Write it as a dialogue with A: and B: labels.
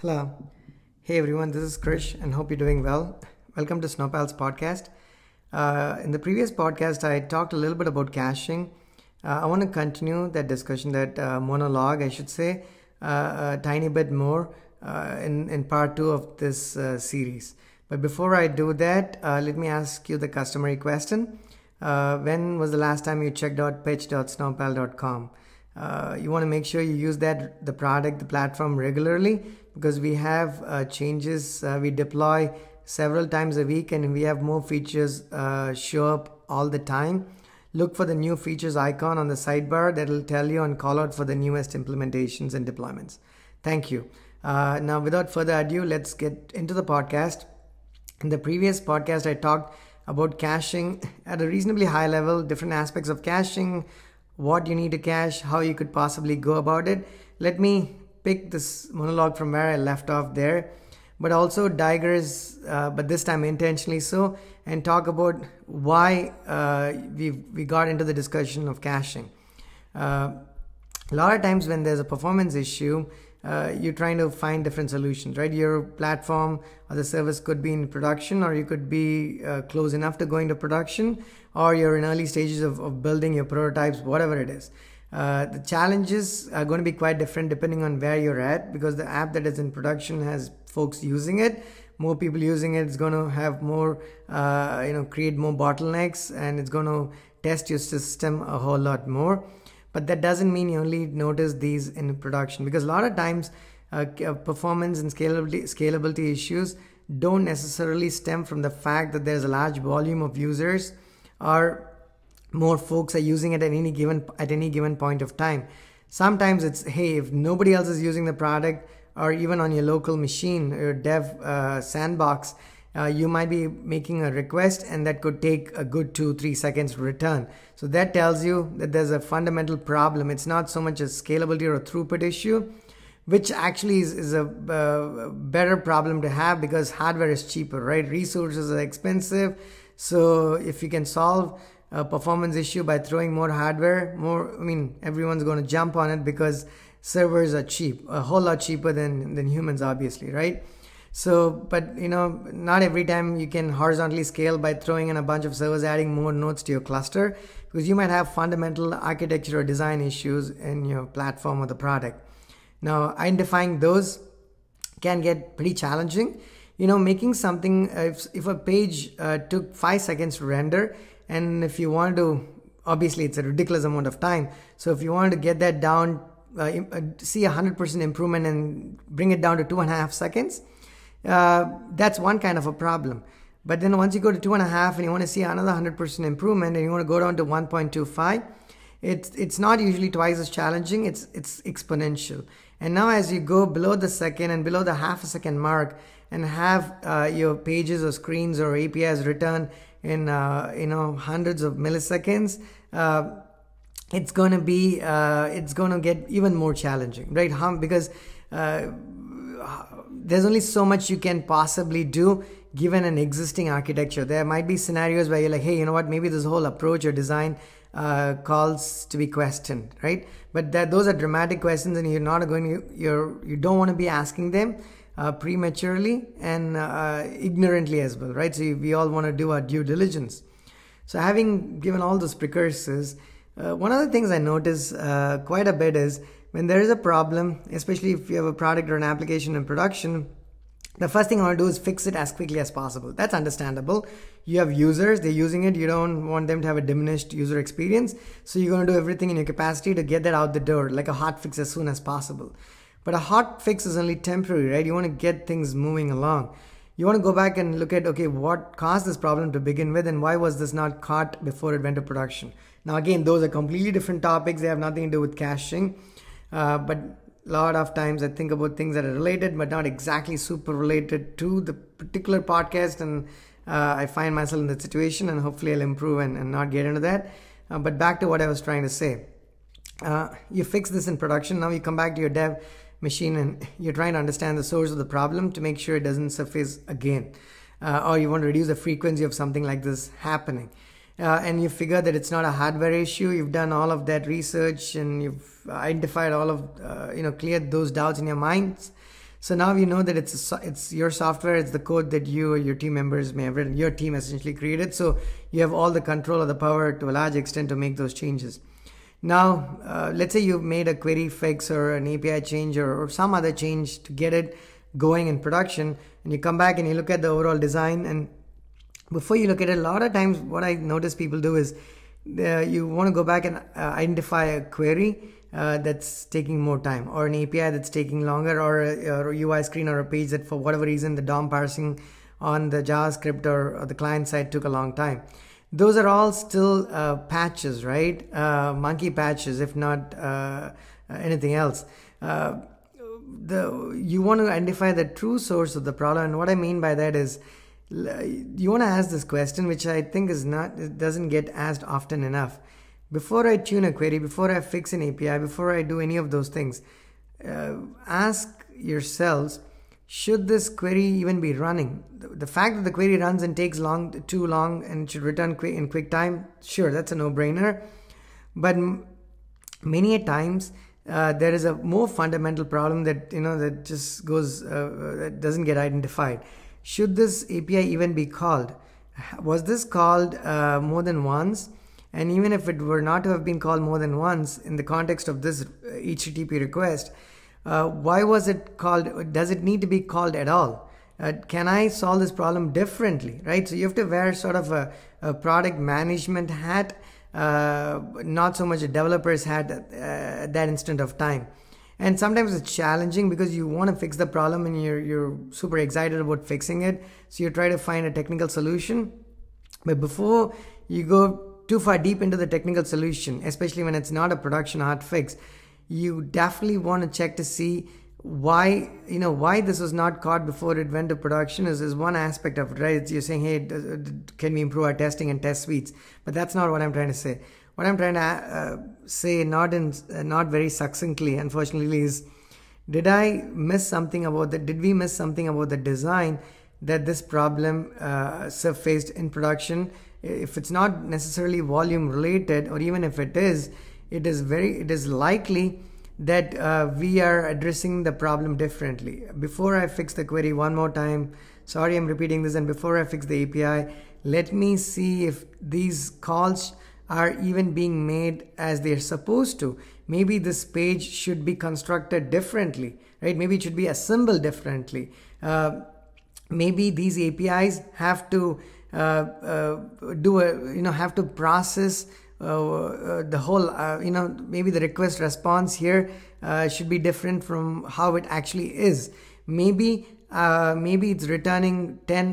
A: Hello. Hey everyone, this is Krish and hope you're doing well. Welcome to Snowpal's podcast. Uh, in the previous podcast, I talked a little bit about caching. Uh, I want to continue that discussion, that uh, monologue, I should say, uh, a tiny bit more uh, in, in part two of this uh, series. But before I do that, let me ask you the customary question. when was the last time you checked out pitch.snowpal.com? Uh, you want to make sure you use that the product the platform regularly because we have uh, changes uh, we deploy several times a week and we have more features uh, show up all the time. Look for the new features icon on the sidebar that will tell you and call out for the newest implementations and deployments. Thank you. Uh, now without further ado let's get into the podcast. In the previous podcast i talked about caching at a reasonably high level different aspects of caching what you need to cache, how you could possibly go about it. Let me pick this monologue from where I left off there, but also digress, uh, but this time intentionally so, and talk about why uh, we we got into the discussion of caching. Uh, a lot of times when there's a performance issue, uh, you're trying to find different solutions, right? Your platform or the service could be in production, or you could be uh, close enough to going to production, or you're in early stages of, of building your prototypes, whatever it is. Uh, the challenges are going to be quite different depending on where you're at because the app that is in production has folks using it more people using it it's going to have more uh, you know create more bottlenecks and it's going to test your system a whole lot more but that doesn't mean you only notice these in production because a lot of times uh, uh, performance and scalability, scalability issues don't necessarily stem from the fact that there's a large volume of users or more folks are using it at any given at any given point of time. Sometimes it's hey if nobody else is using the product or even on your local machine your dev uh, sandbox uh, you might be making a request and that could take a good two three seconds to return. So that tells you that there's a fundamental problem. It's not so much a scalability or a throughput issue which actually is, is a uh, better problem to have because hardware is cheaper right? Resources are expensive. So if you can solve a performance issue by throwing more hardware more i mean everyone's going to jump on it because servers are cheap a whole lot cheaper than than humans obviously right so, but you know, not every time you can horizontally scale by throwing in a bunch of servers, adding more nodes to your cluster, because you might have fundamental architecture or design issues in your platform or the product. Now, identifying those can get pretty challenging. You know, making something, if, if a page uh, took five seconds to render, and if you want to, obviously it's a ridiculous amount of time. So, if you want to get that down, uh, uh see a 100% improvement and bring it down to two and a half seconds, uh, that's one kind of a problem. But then once you go to two and a half and you want to see another 100% improvement and you want to go down to 1.25, it's, it's not usually twice as challenging, it's, it's exponential. And now as you go below the second and below the half a second mark and have uh, your pages or screens or APIs return in, uh, you know, hundreds of milliseconds, uh, it's going to be, uh, it's going to get even more challenging, right? Because uh, there's only so much you can possibly do given an existing architecture. There might be scenarios where you're like, hey, you know what, maybe this whole approach or design uh, calls to be questioned, right? But that those are dramatic questions, and you're not going to you're you don't want to be asking them uh, prematurely and uh, ignorantly as well, right? So we all want to do our due diligence. So having given all those precursors, uh, one of the things I notice uh, quite a bit is when there is a problem, especially if you have a product or an application in production, the first thing I want to do is fix it as quickly as possible. That's understandable. You have users, they're using it, you don't want them to have a diminished user experience. So you're going to do everything in your capacity to get that out the door, like a hot fix as soon as possible. But a hot fix is only temporary, right? You want to get things moving along. You want to go back and look at, okay, what caused this problem to begin with and why was this not caught before it went to production? Now, again, those are completely different topics. They have nothing to do with caching. Uh, but a lot of times I think about things that are related, but not exactly super related to the particular podcast. And uh, I find myself in that situation, and hopefully I'll improve and, and not get into that. Uh, but back to what I was trying to say. Uh, you fix this in production. Now you come back to your dev machine and you're trying to understand the source of the problem to make sure it doesn't surface again. Uh, or you want to reduce the frequency of something like this happening uh, and you figure that it's not a hardware issue you've done all of that research and you've identified all of uh, you know cleared those doubts in your minds So now you know that it's a, it's your software, it's the code that you or your team members may have written, your team essentially created. So you have all the control or the power to a large extent to make those changes. Now, uh, let's say you've made a query fix or an API change or, or some other change to get it going in production, and you come back and you look at the overall design. And before you look at it, a lot of times what I notice people do is uh, you want to go back and uh, identify a query uh, that's taking more time or an API that's taking longer or a, or a, UI screen or a page that for whatever reason the DOM parsing on the JavaScript or, or the client side took a long time. Those are all still uh, patches, right? Uh, monkey patches, if not uh, anything else. The you want to identify the true source of the problem, and what I mean by that is you want to ask this question, which I think is not it doesn't get asked often enough before I tune a query, before I fix an API, before I do any of those things, uh, ask yourselves should this query even be running? The, the, fact that the query runs and takes long, too long and should return in quick time, sure, that's a no brainer. But m- many a times, uh, there is a more fundamental problem that you know that just goes uh, uh that doesn't get identified. Should this API even be called? Was this called uh, more than once? And even if it were not to have been called more than once in the context of this HTTP request, uh, why was it called? Does it need to be called at all? Uh, can I solve this problem differently? Right? So you have to wear sort of a, a product management hat, uh, not so much a developer's hat at, uh, at that instant of time. And sometimes it's challenging because you want to fix the problem and you're you're super excited about fixing it. So you try to find a technical solution. But before you go too far deep into the technical solution, especially when it's not a production hard fix, you definitely want to check to see why you know why this was not caught before it went to production is, is one aspect of it right you're saying hey can we improve our testing and test suites but that's not what i'm trying to say what i'm trying to uh, say not in uh, not very succinctly unfortunately is did i miss something about the did we miss something about the design that this problem uh, surfaced in production? If it's not necessarily volume related or even if it is it is very it is likely that uh, we are addressing the problem differently. Before i fix the query one more time sorry i'm repeating this and before i fix the api let me see if these calls are even being made as they're supposed to. Maybe this page should be constructed differently right? Maybe it should be assembled differently. Uh, maybe these apis have to uh, uh, do a you know have to process uh, the whole you know maybe the request response here should be different from how it actually is. Maybe uh, maybe it's returning 10